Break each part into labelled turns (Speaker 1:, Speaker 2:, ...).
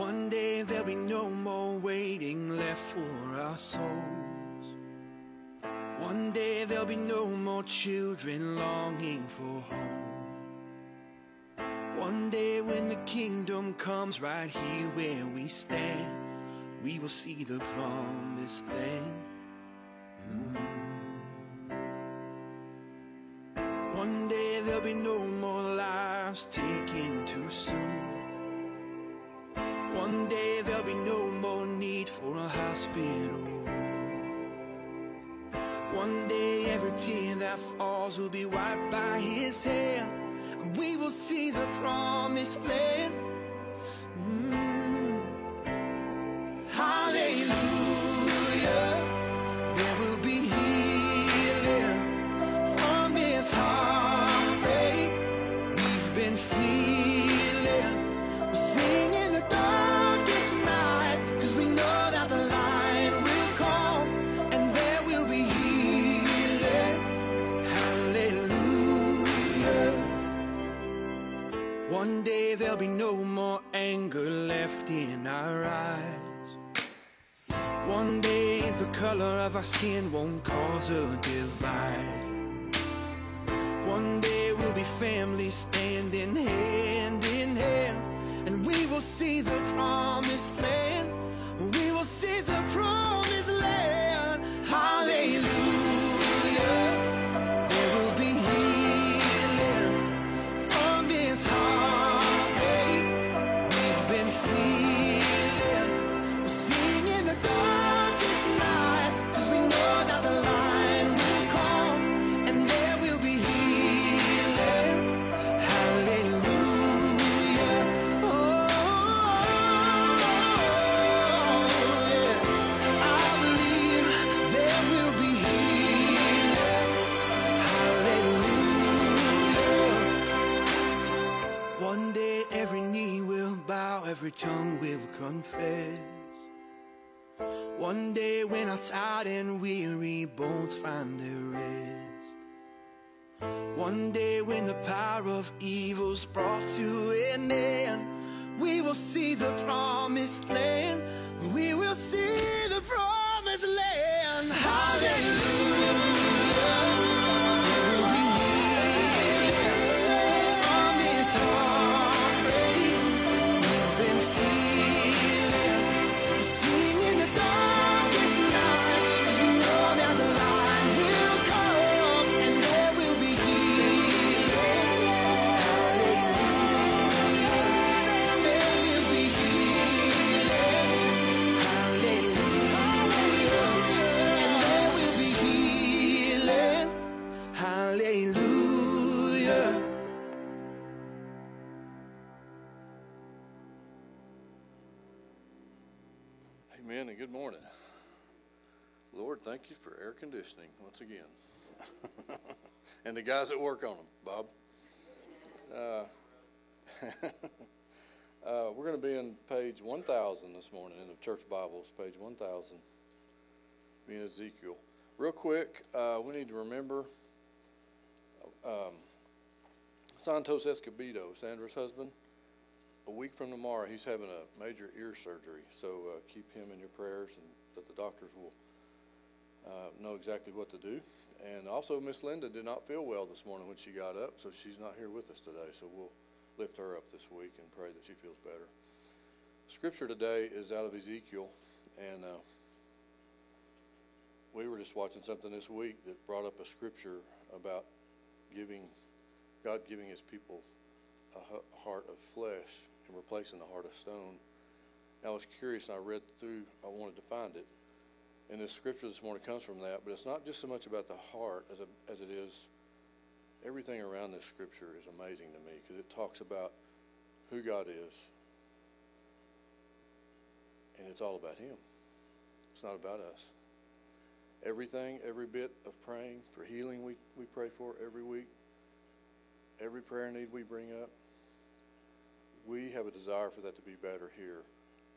Speaker 1: One day there'll be no more waiting left for our souls. One day there'll be no more children longing for home. One day when the kingdom comes right here where we stand, we will see the promised land. Mm. One day there'll be no more lives taken too soon. Hospital. One day every tear that falls will be wiped by his hand. And we will see the promised land. Color of our skin won't cause a divide. One day we'll be family standing hand in hand, and we will see the promised land. One day when our tired and weary bones find their rest. One day when the power of evil's brought to an end, we will see the promised land. We will see the promised land.
Speaker 2: Conditioning once again. and the guys that work on them, Bob. Uh, uh, we're going to be in page 1000 this morning in the church Bibles, page 1000, being Ezekiel. Real quick, uh, we need to remember um, Santos Escobedo, Sandra's husband a week from tomorrow, he's having a major ear surgery. So uh, keep him in your prayers, and that the doctors will uh, know exactly what to do. And also, Miss Linda did not feel well this morning when she got up, so she's not here with us today. So we'll lift her up this week and pray that she feels better. Scripture today is out of Ezekiel, and uh, we were just watching something this week that brought up a scripture about giving God giving His people a heart of flesh and replacing the heart of stone. And I was curious, and I read through. I wanted to find it, and the scripture this morning comes from that. But it's not just so much about the heart as a, as it is. Everything around this scripture is amazing to me because it talks about who God is, and it's all about Him. It's not about us. Everything, every bit of praying for healing, we, we pray for every week every prayer need we bring up, we have a desire for that to be better here.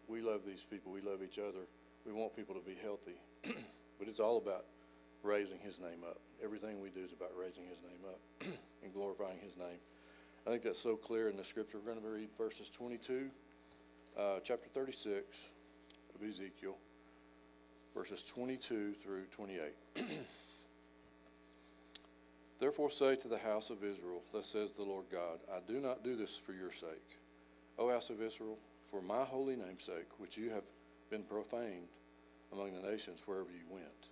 Speaker 2: We love these people. We love each other. We want people to be healthy. but it's all about raising His name up. Everything we do is about raising His name up and glorifying His name. I think that's so clear in the scripture. We're going to read verses 22 uh, chapter 36 of Ezekiel, verses 22 through 28. Therefore say to the house of Israel, Thus says the Lord God, I do not do this for your sake, O house of Israel, for my holy name's sake, which you have been profaned among the nations wherever you went.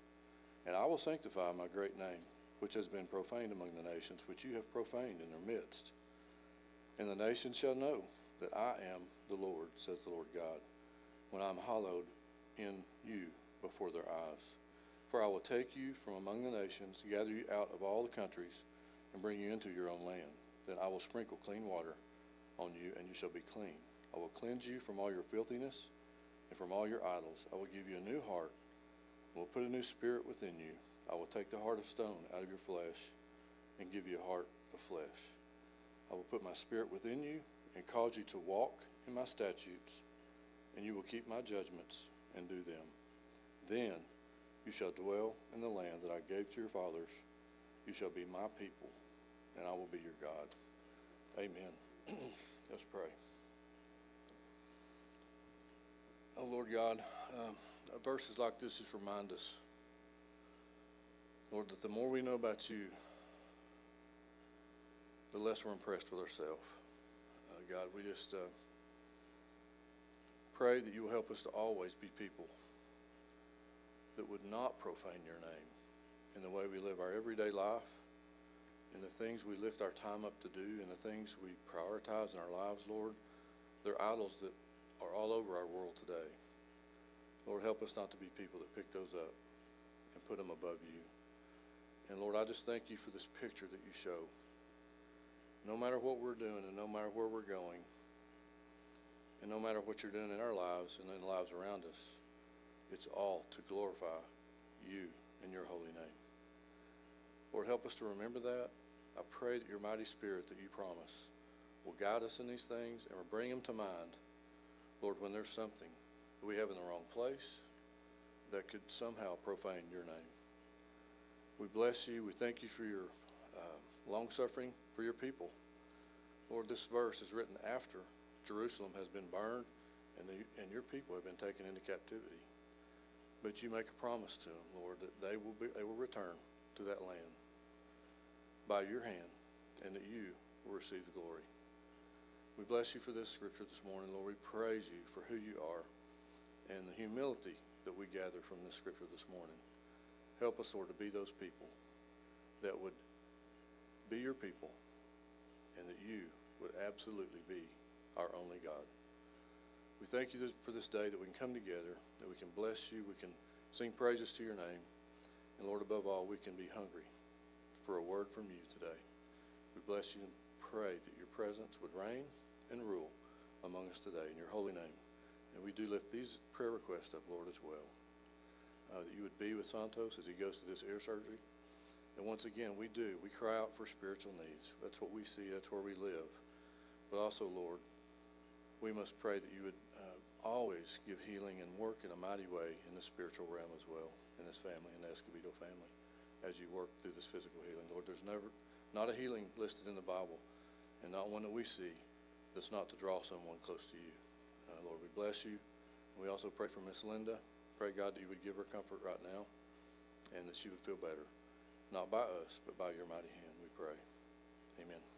Speaker 2: And I will sanctify my great name, which has been profaned among the nations, which you have profaned in their midst. And the nations shall know that I am the Lord, says the Lord God, when I am hallowed in you before their eyes. For I will take you from among the nations, gather you out of all the countries, and bring you into your own land. Then I will sprinkle clean water on you, and you shall be clean. I will cleanse you from all your filthiness and from all your idols. I will give you a new heart, and will put a new spirit within you. I will take the heart of stone out of your flesh, and give you a heart of flesh. I will put my spirit within you, and cause you to walk in my statutes, and you will keep my judgments and do them. Then you shall dwell in the land that I gave to your fathers. You shall be my people, and I will be your God. Amen. Let's pray. Oh, Lord God, um, verses like this just remind us, Lord, that the more we know about you, the less we're impressed with ourselves. Uh, God, we just uh, pray that you will help us to always be people that would not profane your name in the way we live our everyday life, in the things we lift our time up to do, in the things we prioritize in our lives, Lord. They're idols that are all over our world today. Lord, help us not to be people that pick those up and put them above you. And Lord, I just thank you for this picture that you show. No matter what we're doing and no matter where we're going, and no matter what you're doing in our lives and in the lives around us, it's all to glorify you and your holy name. Lord, help us to remember that. I pray that your mighty spirit that you promise will guide us in these things and will bring them to mind. Lord, when there's something that we have in the wrong place that could somehow profane your name. We bless you. We thank you for your uh, long suffering for your people. Lord, this verse is written after Jerusalem has been burned and, the, and your people have been taken into captivity. But you make a promise to them, Lord, that they will, be, they will return to that land by your hand and that you will receive the glory. We bless you for this scripture this morning, Lord. We praise you for who you are and the humility that we gather from this scripture this morning. Help us, Lord, to be those people that would be your people and that you would absolutely be our only God. We thank you for this day that we can come together, that we can bless you, we can sing praises to your name, and Lord, above all, we can be hungry for a word from you today. We bless you and pray that your presence would reign and rule among us today in your holy name. And we do lift these prayer requests up, Lord, as well. Uh, that you would be with Santos as he goes to this ear surgery. And once again, we do. We cry out for spiritual needs. That's what we see. That's where we live. But also, Lord, we must pray that you would uh, always give healing and work in a mighty way in the spiritual realm as well, in this family, in the Escobedo family, as you work through this physical healing. Lord, there's never not a healing listed in the Bible, and not one that we see that's not to draw someone close to you. Uh, Lord, we bless you. We also pray for Miss Linda. Pray, God, that you would give her comfort right now and that she would feel better. Not by us, but by your mighty hand, we pray. Amen.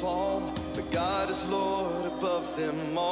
Speaker 3: Fall, but God is Lord above them all.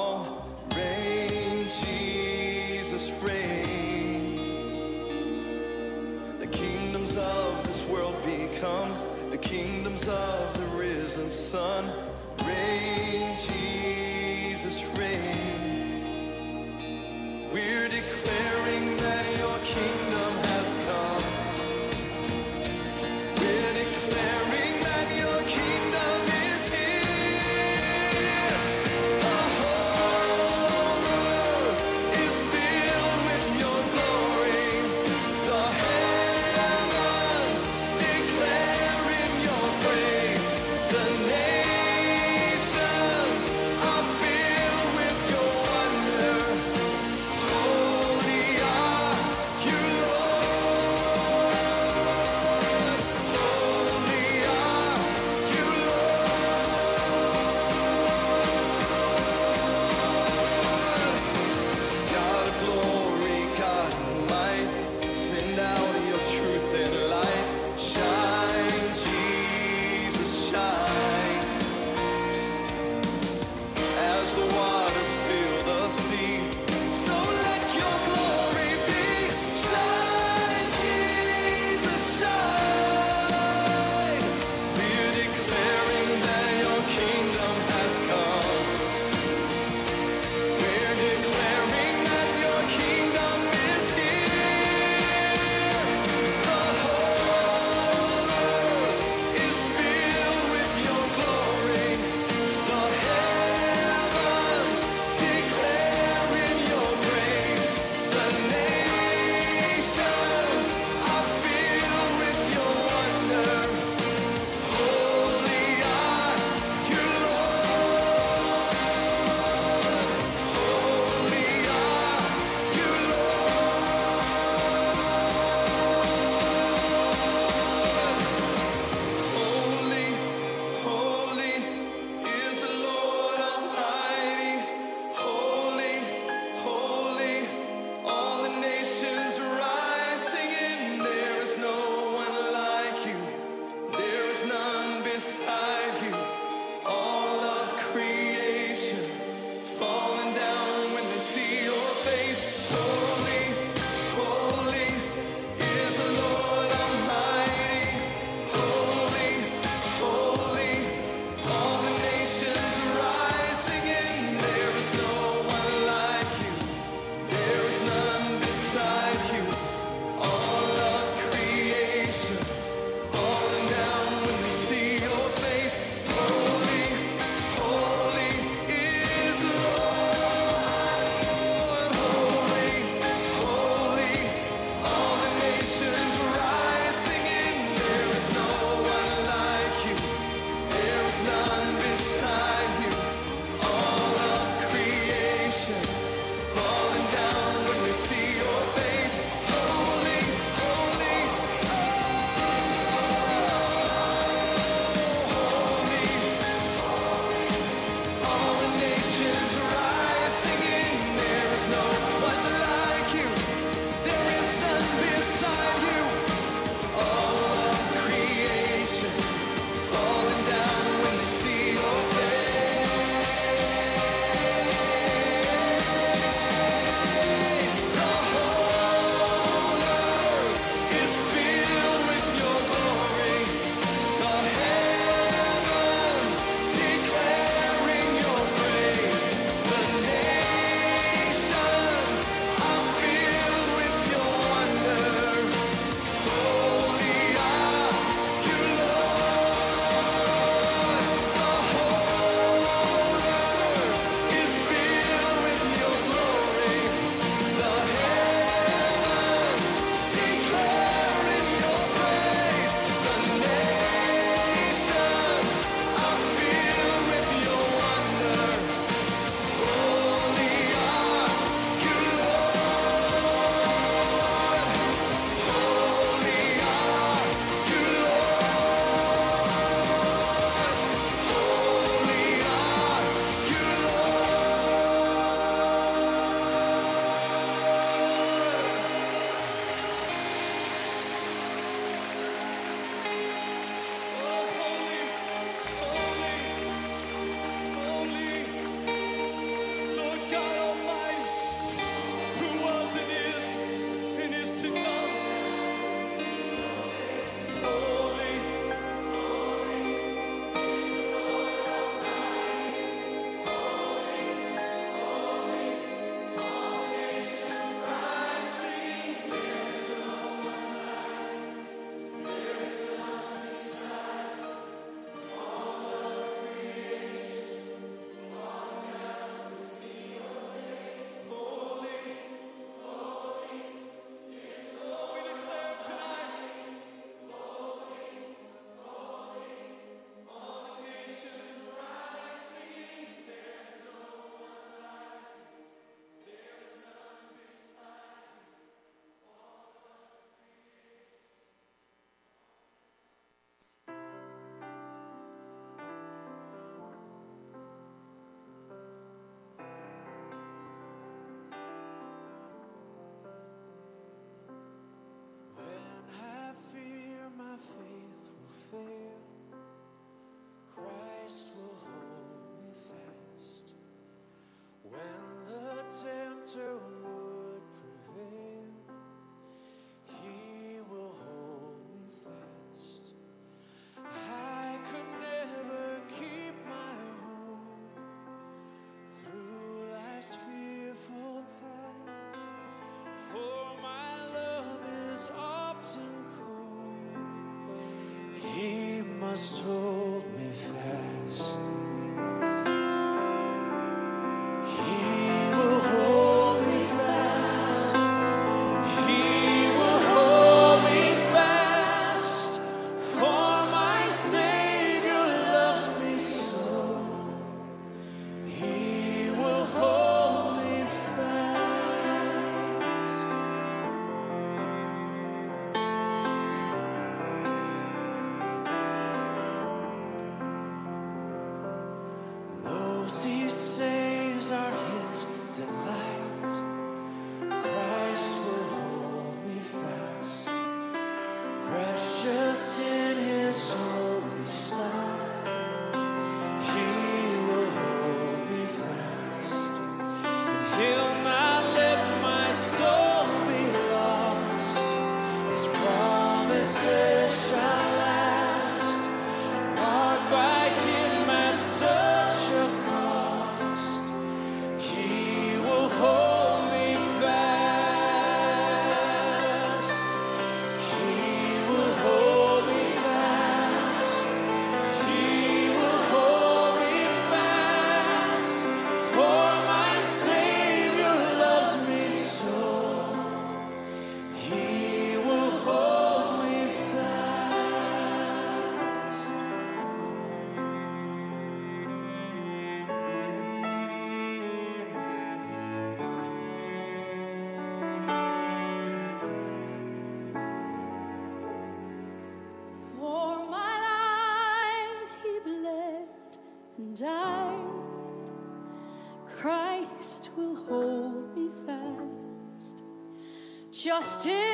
Speaker 4: Justice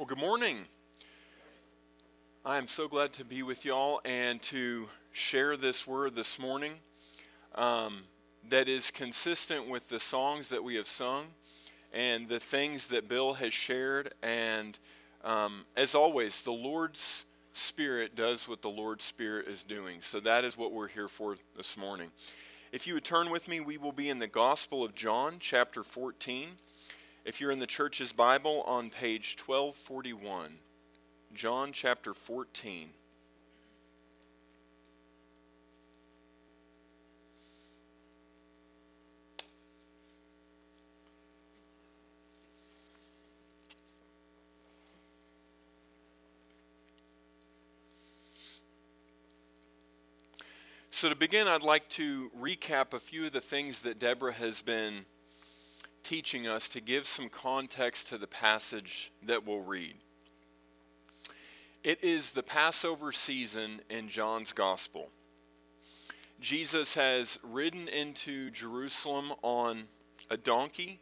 Speaker 5: Well, good morning. I am so glad to be with y'all and to share this word this morning um, that is consistent with the songs that we have sung and the things that Bill has shared. And um, as always, the Lord's Spirit does what the Lord's Spirit is doing. So that is what we're here for this morning. If you would turn with me, we will be in the Gospel of John, chapter 14. If you're in the church's Bible, on page 1241, John chapter 14. So, to begin, I'd like to recap a few of the things that Deborah has been teaching us to give some context to the passage that we'll read. It is the Passover season in John's Gospel. Jesus has ridden into Jerusalem on a donkey,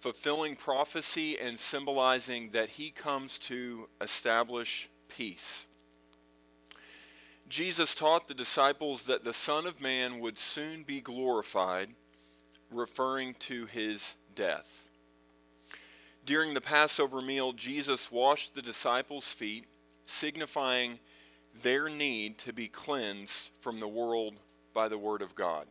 Speaker 5: fulfilling prophecy and symbolizing that he comes to establish peace. Jesus taught the disciples that the Son of Man would soon be glorified, referring to his death. During the Passover meal, Jesus washed the disciples' feet, signifying their need to be cleansed from the world by the Word of God.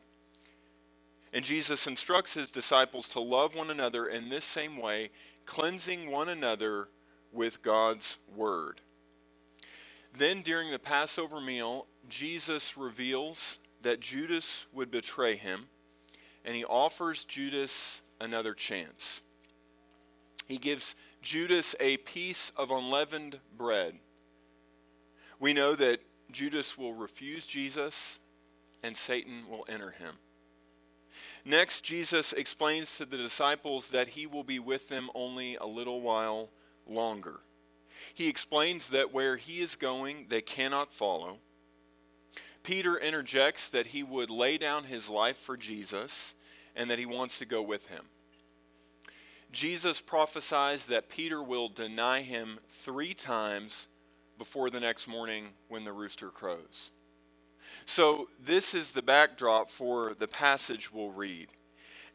Speaker 5: And Jesus instructs his disciples to love one another in this same way, cleansing one another with God's Word. Then, during the Passover meal, Jesus reveals that Judas would betray him, and he offers Judas another chance. He gives Judas a piece of unleavened bread. We know that Judas will refuse Jesus, and Satan will enter him. Next, Jesus explains to the disciples that he will be with them only a little while longer. He explains that where he is going, they cannot follow. Peter interjects that he would lay down his life for Jesus and that he wants to go with him. Jesus prophesies that Peter will deny him three times before the next morning when the rooster crows. So, this is the backdrop for the passage we'll read.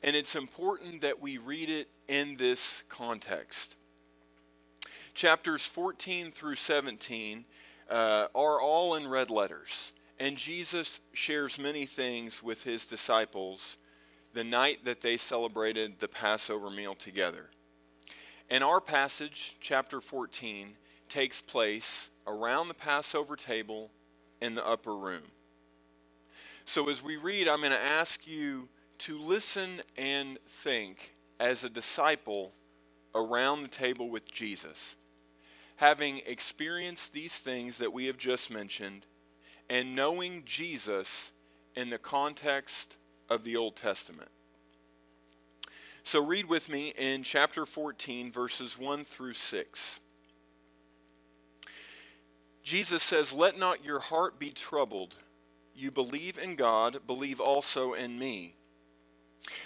Speaker 5: And it's important that we read it in this context. Chapters 14 through 17 uh, are all in red letters. And Jesus shares many things with his disciples the night that they celebrated the Passover meal together. And our passage, chapter 14, takes place around the Passover table in the upper room. So as we read, I'm going to ask you to listen and think as a disciple around the table with Jesus. Having experienced these things that we have just mentioned, and knowing Jesus in the context of the Old Testament. So read with me in chapter 14, verses 1 through 6. Jesus says, Let not your heart be troubled. You believe in God, believe also in me.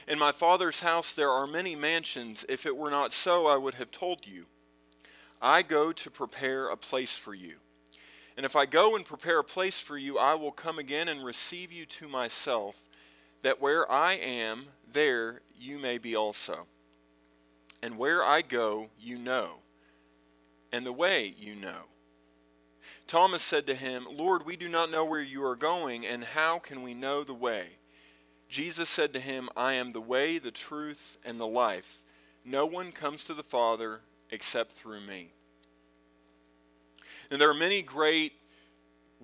Speaker 5: In my Father's house there are many mansions. If it were not so, I would have told you. I go to prepare a place for you. And if I go and prepare a place for you, I will come again and receive you to myself, that where I am, there you may be also. And where I go, you know, and the way you know. Thomas said to him, Lord, we do not know where you are going, and how can we know the way? Jesus said to him, I am the way, the truth, and the life. No one comes to the Father except through me. And there are many great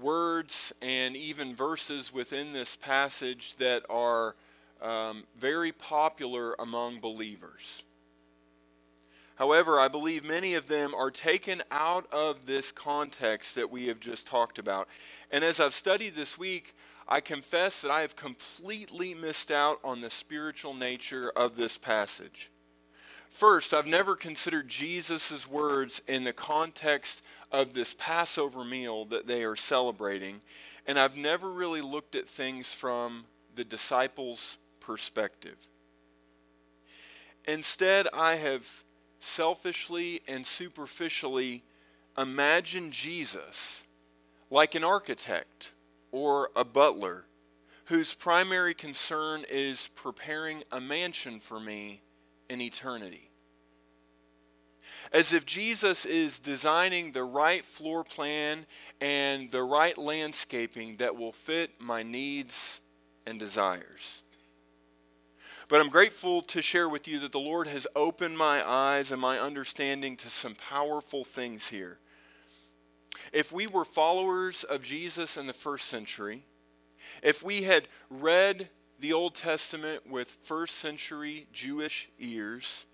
Speaker 5: words and even verses within this passage that are um, very popular among believers. However, I believe many of them are taken out of this context that we have just talked about. And as I've studied this week, I confess that I have completely missed out on the spiritual nature of this passage. First, I've never considered Jesus' words in the context of this Passover meal that they are celebrating, and I've never really looked at things from the disciples' perspective. Instead, I have selfishly and superficially imagined Jesus like an architect or a butler whose primary concern is preparing a mansion for me in eternity. As if Jesus is designing the right floor plan and the right landscaping that will fit my needs and desires. But I'm grateful to share with you that the Lord has opened my eyes and my understanding to some powerful things here. If we were followers of Jesus in the first century, if we had read the Old Testament with first century Jewish ears,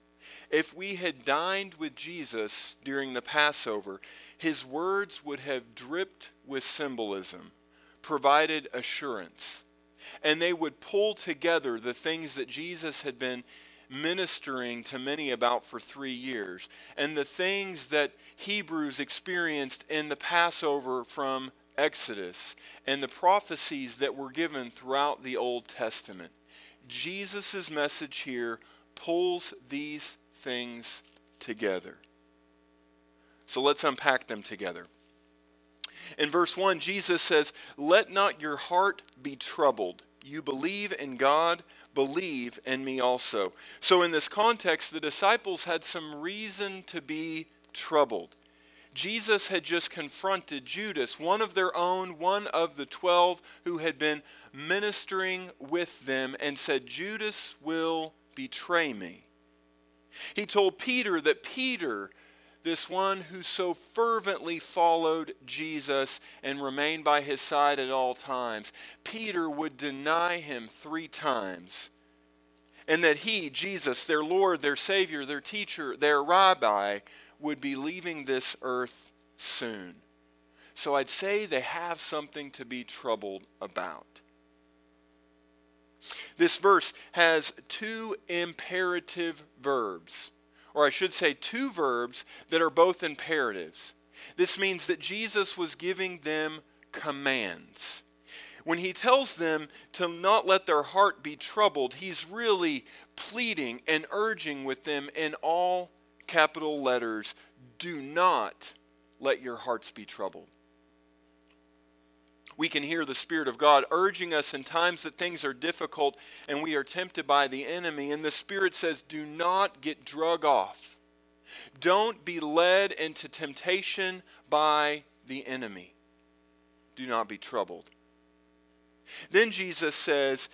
Speaker 5: if we had dined with Jesus during the Passover, his words would have dripped with symbolism, provided assurance, and they would pull together the things that Jesus had been ministering to many about for three years, and the things that Hebrews experienced in the Passover from Exodus, and the prophecies that were given throughout the Old Testament. Jesus' message here pulls these things together. So let's unpack them together. In verse 1, Jesus says, Let not your heart be troubled. You believe in God, believe in me also. So, in this context, the disciples had some reason to be troubled. Jesus had just confronted Judas, one of their own, one of the twelve who had been ministering with them, and said, Judas will betray me. He told Peter that Peter, this one who so fervently followed Jesus and remained by his side at all times, Peter would deny him three times. And that he, Jesus, their Lord, their Savior, their teacher, their rabbi, would be leaving this earth soon. So I'd say they have something to be troubled about. This verse has two imperative verbs, or I should say, two verbs that are both imperatives. This means that Jesus was giving them commands. When he tells them to not let their heart be troubled, he's really pleading and urging with them in all capital letters do not let your hearts be troubled we can hear the Spirit of God urging us in times that things are difficult and we are tempted by the enemy. And the Spirit says, Do not get drug off. Don't be led into temptation by the enemy. Do not be troubled. Then Jesus says,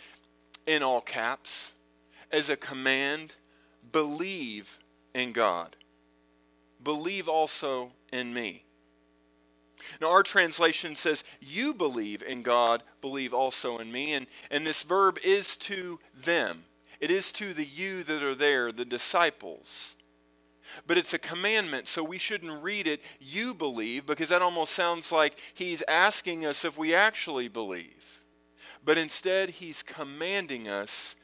Speaker 5: in all caps, as a command, believe in God. Believe also in me. Now, our translation says, You believe in God, believe also in me. And, and this verb is to them, it is to the you that are there, the disciples. But it's a commandment, so we shouldn't read it, you believe, because that almost sounds like he's asking us if we actually believe. But instead, he's commanding us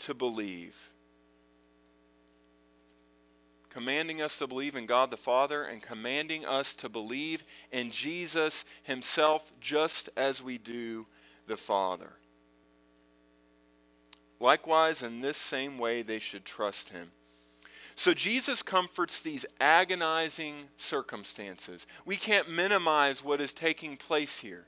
Speaker 5: to believe commanding us to believe in God the Father and commanding us to believe in Jesus Himself just as we do the Father. Likewise, in this same way, they should trust Him. So Jesus comforts these agonizing circumstances. We can't minimize what is taking place here.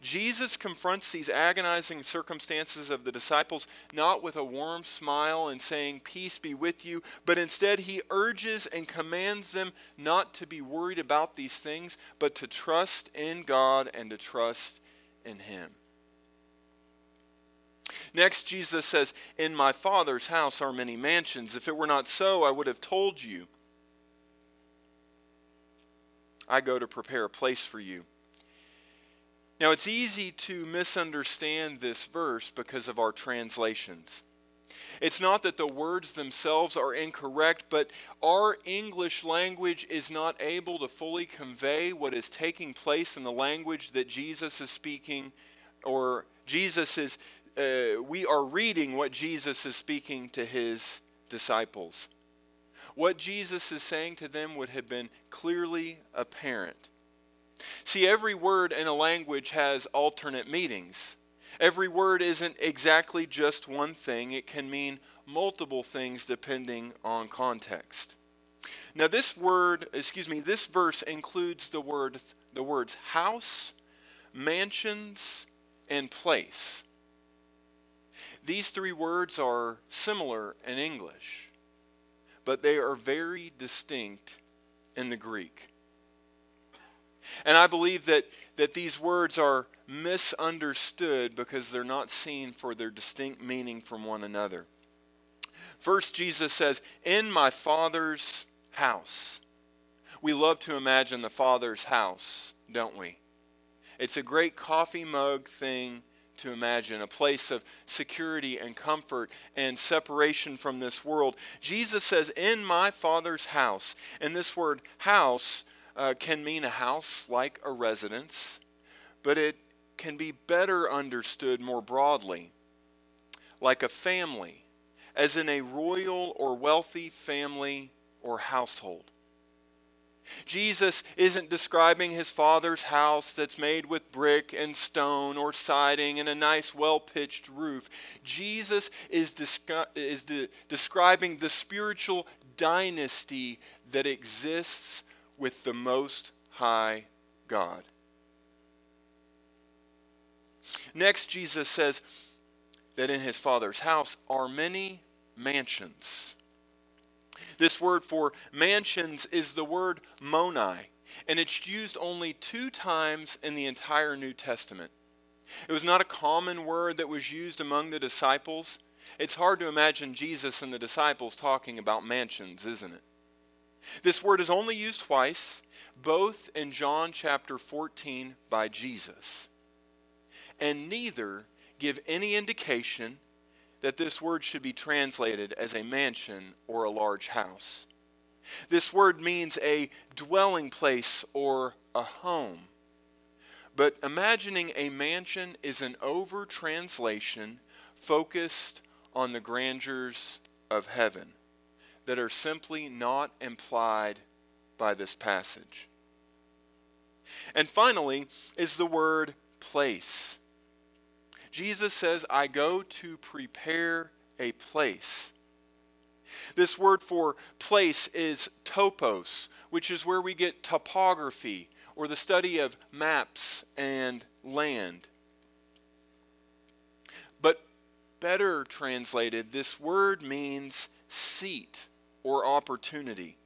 Speaker 5: Jesus confronts these agonizing circumstances of the disciples not with a warm smile and saying, Peace be with you, but instead he urges and commands them not to be worried about these things, but to trust in God and to trust in Him. Next, Jesus says, In my Father's house are many mansions. If it were not so, I would have told you. I go to prepare a place for you. Now, it's easy to misunderstand this verse because of our translations. It's not that the words themselves are incorrect, but our English language is not able to fully convey what is taking place in the language that Jesus is speaking, or Jesus is, uh, we are reading what Jesus is speaking to his disciples. What Jesus is saying to them would have been clearly apparent. See, every word in a language has alternate meanings. Every word isn't exactly just one thing, it can mean multiple things depending on context. Now this word, excuse me, this verse includes the word the words house, mansions, and place. These three words are similar in English, but they are very distinct in the Greek. And I believe that, that these words are misunderstood because they're not seen for their distinct meaning from one another. First, Jesus says, In my Father's house. We love to imagine the Father's house, don't we? It's a great coffee mug thing to imagine, a place of security and comfort and separation from this world. Jesus says, In my Father's house. And this word house uh, can mean a house like a residence, but it can be better understood more broadly like a family, as in a royal or wealthy family or household. Jesus isn't describing his father's house that's made with brick and stone or siding and a nice, well pitched roof. Jesus is, descri- is de- describing the spiritual dynasty that exists with the Most High God. Next, Jesus says that in his Father's house are many mansions. This word for mansions is the word moni, and it's used only two times in the entire New Testament. It was not a common word that was used among the disciples. It's hard to imagine Jesus and the disciples talking about mansions, isn't it? This word is only used twice, both in John chapter 14 by Jesus. And neither give any indication that this word should be translated as a mansion or a large house. This word means a dwelling place or a home. But imagining a mansion is an over translation focused on the grandeurs of heaven that are simply not implied by this passage. And finally is the word place. Jesus says, I go to prepare a place. This word for place is topos, which is where we get topography or the study of maps and land. But better translated, this word means seat or opportunity.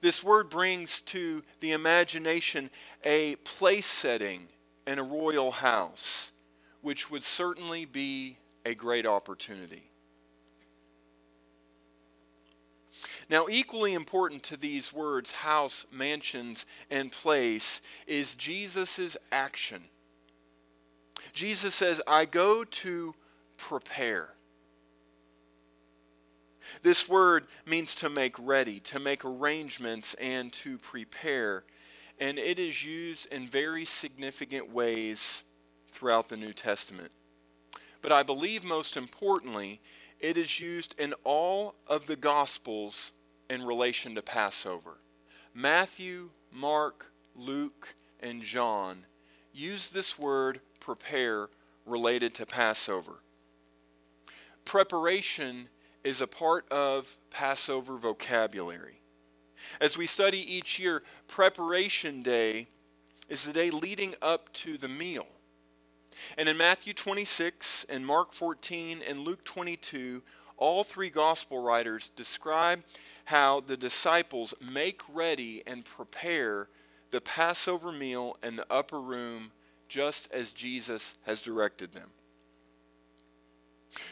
Speaker 5: This word brings to the imagination a place setting and a royal house which would certainly be a great opportunity. Now, equally important to these words, house, mansions, and place, is Jesus' action. Jesus says, I go to prepare. This word means to make ready, to make arrangements, and to prepare. And it is used in very significant ways throughout the New Testament. But I believe most importantly, it is used in all of the Gospels in relation to Passover. Matthew, Mark, Luke, and John use this word prepare related to Passover. Preparation is a part of Passover vocabulary. As we study each year, Preparation Day is the day leading up to the meal. And in Matthew 26 and Mark 14 and Luke 22, all three gospel writers describe how the disciples make ready and prepare the Passover meal in the upper room just as Jesus has directed them.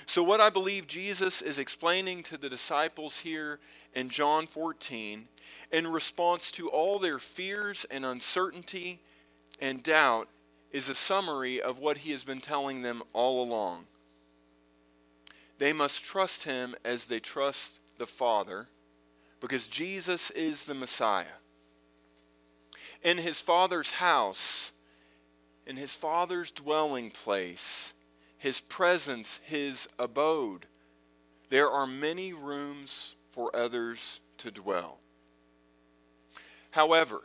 Speaker 5: So, what I believe Jesus is explaining to the disciples here in John 14, in response to all their fears and uncertainty and doubt, is a summary of what he has been telling them all along. They must trust him as they trust the Father because Jesus is the Messiah. In his Father's house, in his Father's dwelling place, his presence, his abode, there are many rooms for others to dwell. However,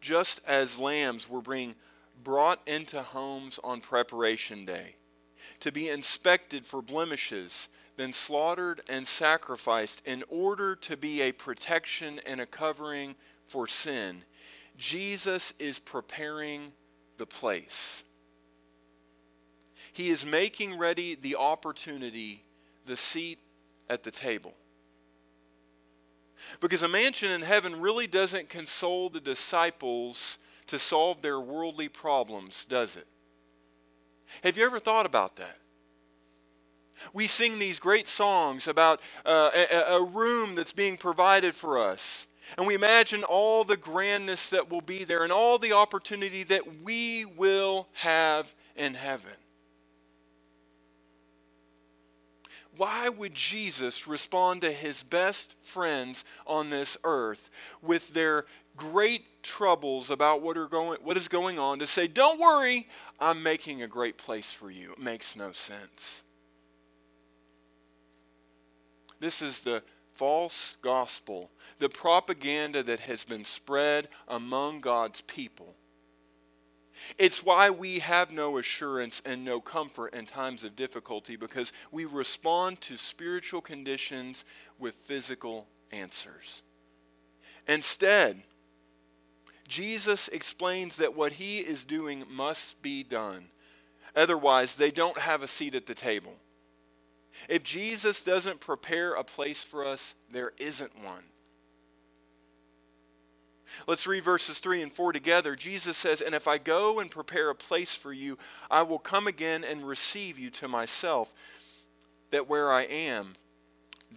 Speaker 5: just as lambs were being brought into homes on preparation day to be inspected for blemishes, then slaughtered and sacrificed in order to be a protection and a covering for sin, Jesus is preparing the place. He is making ready the opportunity, the seat at the table. Because a mansion in heaven really doesn't console the disciples to solve their worldly problems, does it? Have you ever thought about that? We sing these great songs about uh, a, a room that's being provided for us. And we imagine all the grandness that will be there and all the opportunity that we will have in heaven. Why would Jesus respond to his best friends on this earth with their great troubles about what, are going, what is going on to say, Don't worry, I'm making a great place for you? It makes no sense. This is the false gospel, the propaganda that has been spread among God's people it's why we have no assurance and no comfort in times of difficulty because we respond to spiritual conditions with physical answers. Instead, Jesus explains that what he is doing must be done. Otherwise, they don't have a seat at the table. If Jesus doesn't prepare a place for us, there isn't one. Let's read verses 3 and 4 together. Jesus says, And if I go and prepare a place for you, I will come again and receive you to myself, that where I am,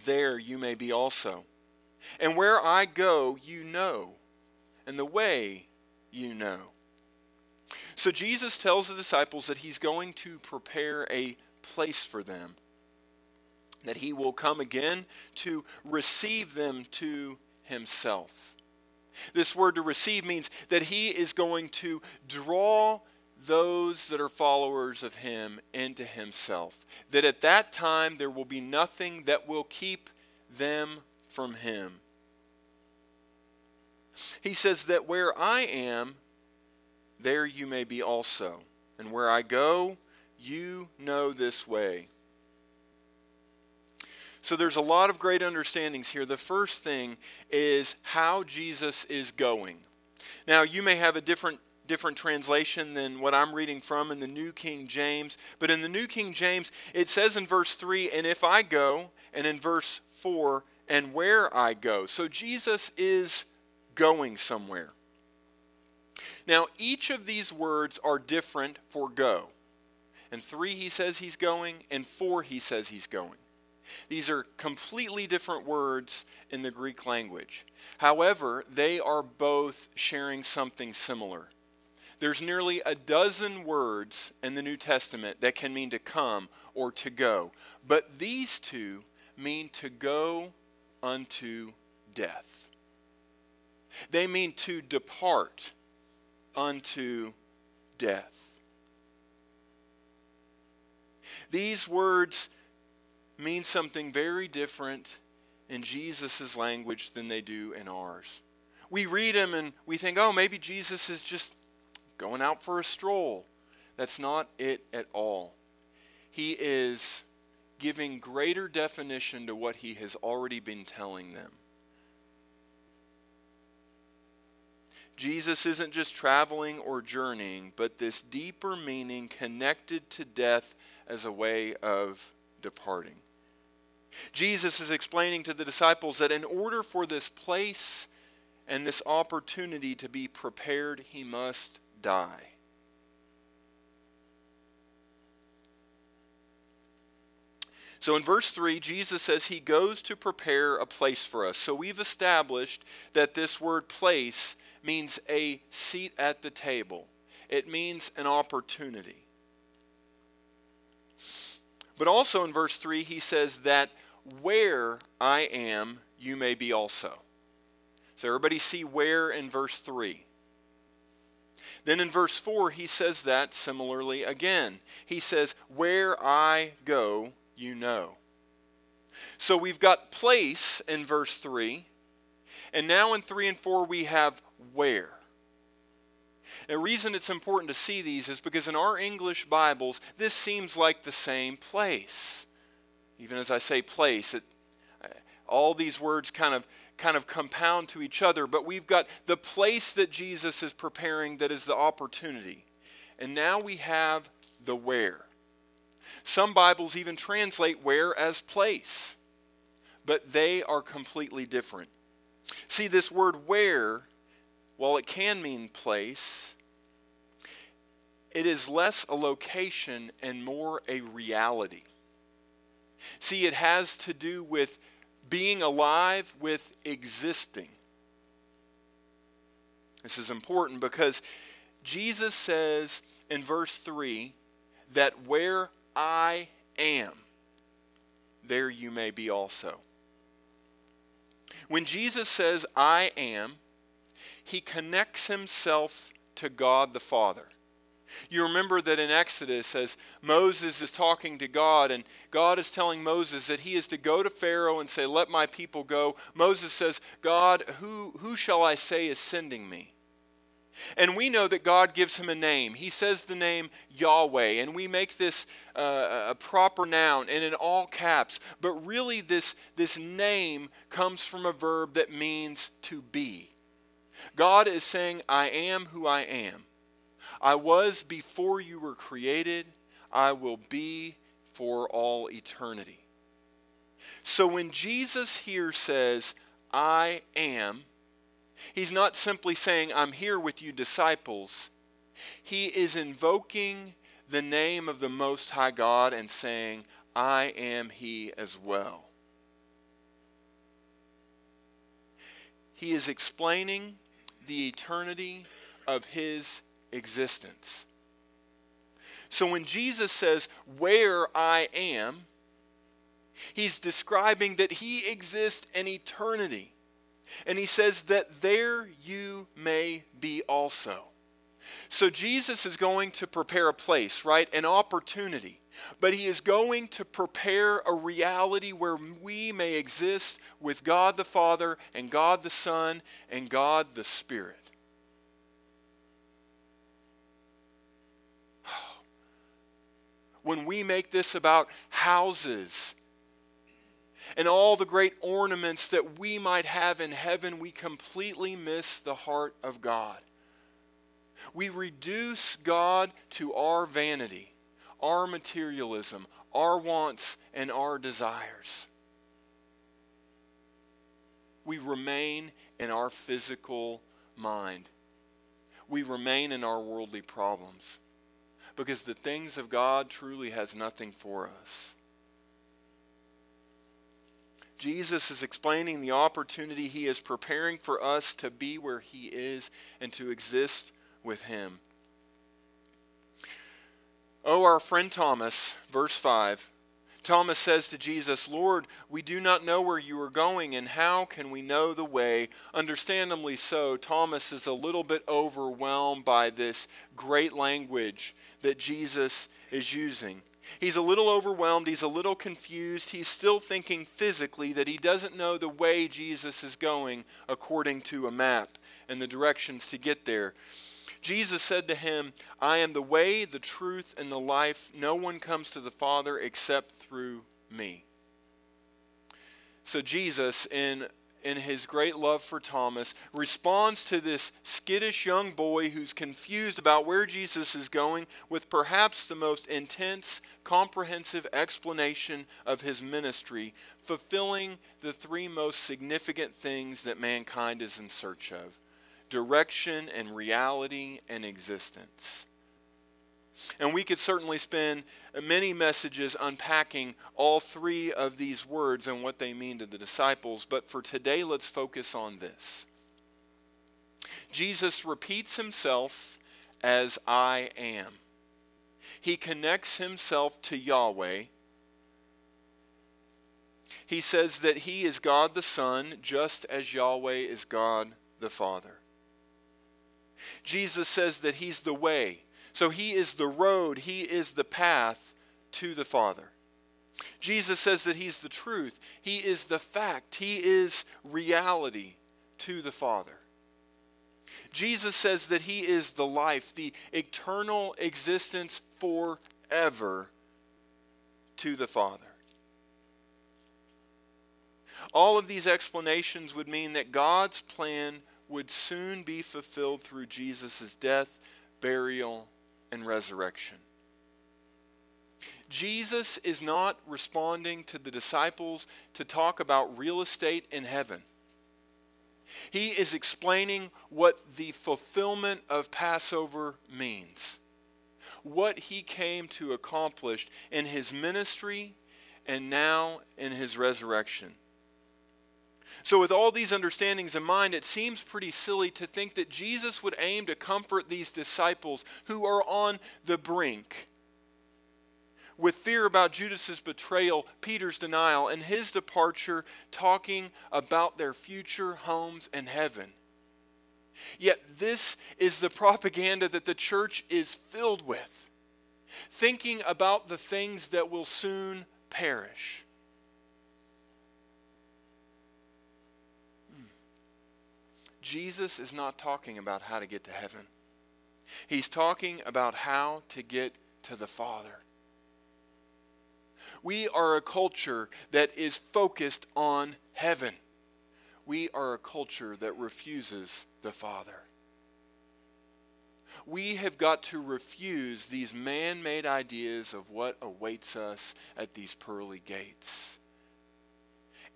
Speaker 5: there you may be also. And where I go, you know, and the way you know. So Jesus tells the disciples that he's going to prepare a place for them, that he will come again to receive them to himself. This word to receive means that he is going to draw those that are followers of him into himself. That at that time there will be nothing that will keep them from him. He says that where I am, there you may be also. And where I go, you know this way. So there's a lot of great understandings here. The first thing is how Jesus is going. Now, you may have a different different translation than what I'm reading from in the New King James, but in the New King James, it says in verse 3, and if I go, and in verse 4, and where I go. So Jesus is going somewhere. Now, each of these words are different for go. In 3, he says he's going, and 4, he says he's going. These are completely different words in the Greek language. However, they are both sharing something similar. There's nearly a dozen words in the New Testament that can mean to come or to go, but these two mean to go unto death. They mean to depart unto death. These words mean something very different in Jesus' language than they do in ours. We read them and we think, oh, maybe Jesus is just going out for a stroll. That's not it at all. He is giving greater definition to what he has already been telling them. Jesus isn't just traveling or journeying, but this deeper meaning connected to death as a way of departing. Jesus is explaining to the disciples that in order for this place and this opportunity to be prepared, he must die. So in verse 3, Jesus says he goes to prepare a place for us. So we've established that this word place means a seat at the table, it means an opportunity. But also in verse 3, he says that where I am, you may be also. So everybody see where in verse 3. Then in verse 4, he says that similarly again. He says, Where I go, you know. So we've got place in verse 3. And now in 3 and 4, we have where. The reason it's important to see these is because in our English Bibles, this seems like the same place. Even as I say place, it, uh, all these words kind of kind of compound to each other, but we've got the place that Jesus is preparing that is the opportunity. And now we have the where. Some Bibles even translate where as place, but they are completely different. See, this word where, while it can mean place, it is less a location and more a reality. See, it has to do with being alive, with existing. This is important because Jesus says in verse 3 that where I am, there you may be also. When Jesus says, I am, he connects himself to God the Father. You remember that in Exodus, as Moses is talking to God, and God is telling Moses that he is to go to Pharaoh and say, Let my people go. Moses says, God, who, who shall I say is sending me? And we know that God gives him a name. He says the name Yahweh, and we make this uh, a proper noun and in all caps. But really, this, this name comes from a verb that means to be. God is saying, I am who I am. I was before you were created, I will be for all eternity. So when Jesus here says, I am, He's not simply saying, I'm here with you, disciples. He is invoking the name of the Most High God and saying, I am He as well. He is explaining the eternity of His existence. So when Jesus says, Where I am, He's describing that He exists in eternity. And he says that there you may be also. So Jesus is going to prepare a place, right? An opportunity. But he is going to prepare a reality where we may exist with God the Father and God the Son and God the Spirit. When we make this about houses and all the great ornaments that we might have in heaven, we completely miss the heart of God. We reduce God to our vanity, our materialism, our wants, and our desires. We remain in our physical mind. We remain in our worldly problems because the things of God truly has nothing for us. Jesus is explaining the opportunity he is preparing for us to be where he is and to exist with him. Oh, our friend Thomas, verse 5. Thomas says to Jesus, Lord, we do not know where you are going, and how can we know the way? Understandably so, Thomas is a little bit overwhelmed by this great language that Jesus is using. He's a little overwhelmed. He's a little confused. He's still thinking physically that he doesn't know the way Jesus is going according to a map and the directions to get there. Jesus said to him, I am the way, the truth, and the life. No one comes to the Father except through me. So, Jesus, in in his great love for Thomas, responds to this skittish young boy who's confused about where Jesus is going with perhaps the most intense, comprehensive explanation of his ministry, fulfilling the three most significant things that mankind is in search of direction and reality and existence. And we could certainly spend many messages unpacking all three of these words and what they mean to the disciples, but for today, let's focus on this. Jesus repeats himself as I am. He connects himself to Yahweh. He says that he is God the Son, just as Yahweh is God the Father. Jesus says that he's the way so he is the road, he is the path to the Father. Jesus says that he's the truth, he is the fact, he is reality to the Father. Jesus says that he is the life, the eternal existence forever to the Father. All of these explanations would mean that God's plan would soon be fulfilled through Jesus' death, burial, and resurrection. Jesus is not responding to the disciples to talk about real estate in heaven. He is explaining what the fulfillment of Passover means, what he came to accomplish in his ministry and now in his resurrection. So, with all these understandings in mind, it seems pretty silly to think that Jesus would aim to comfort these disciples who are on the brink with fear about Judas's betrayal, Peter's denial, and his departure, talking about their future homes in heaven. Yet, this is the propaganda that the church is filled with, thinking about the things that will soon perish. Jesus is not talking about how to get to heaven. He's talking about how to get to the Father. We are a culture that is focused on heaven. We are a culture that refuses the Father. We have got to refuse these man made ideas of what awaits us at these pearly gates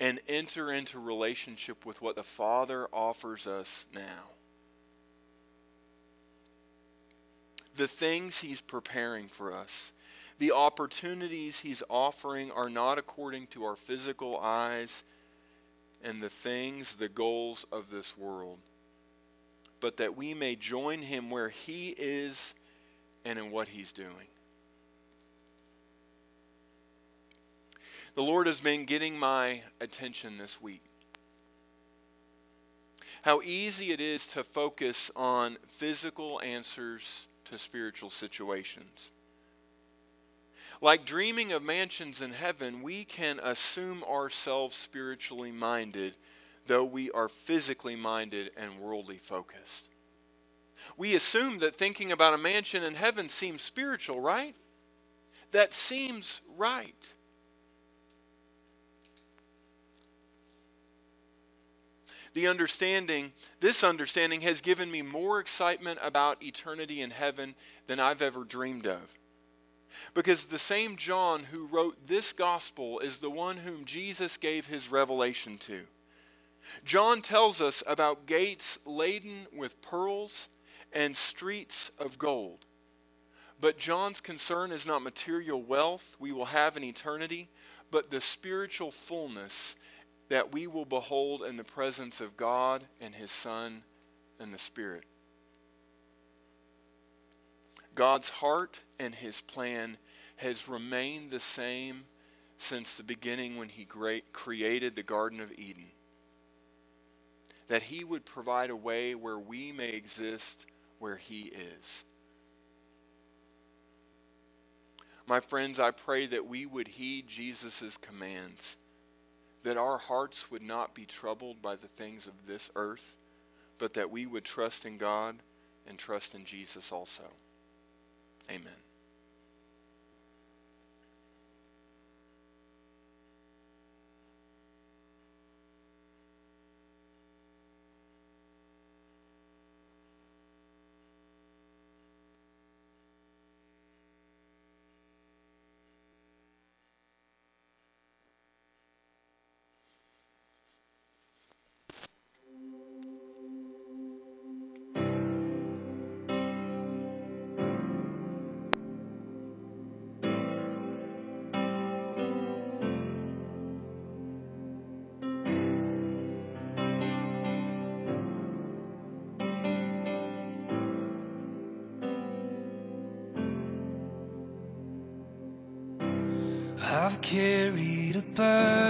Speaker 5: and enter into relationship with what the Father offers us now. The things He's preparing for us the opportunities He's offering are not according to our physical eyes and the things, the goals of this world, but that we may join Him where He is and in what He's doing. The Lord has been getting my attention this week. How easy it is to focus on physical answers to spiritual situations. Like dreaming of mansions in heaven, we can assume ourselves spiritually minded, though we are physically minded and worldly focused. We assume that thinking about a mansion in heaven seems spiritual, right? That seems right. The understanding, this understanding has given me more excitement about eternity in heaven than I've ever dreamed of. Because the same John who wrote this gospel is the one whom Jesus gave his revelation to. John tells us about gates laden with pearls and streets of gold. But John's concern is not material wealth we will have in eternity, but the spiritual fullness that we will behold in the presence of God and his Son and the Spirit. God's heart and his plan has remained the same since the beginning when he created the Garden of Eden. That he would provide a way where we may exist where he is. My friends, I pray that we would heed Jesus' commands, that our hearts would not be troubled by the things of this earth, but that we would trust in God and trust in Jesus also. Amen.
Speaker 4: I've carried a burden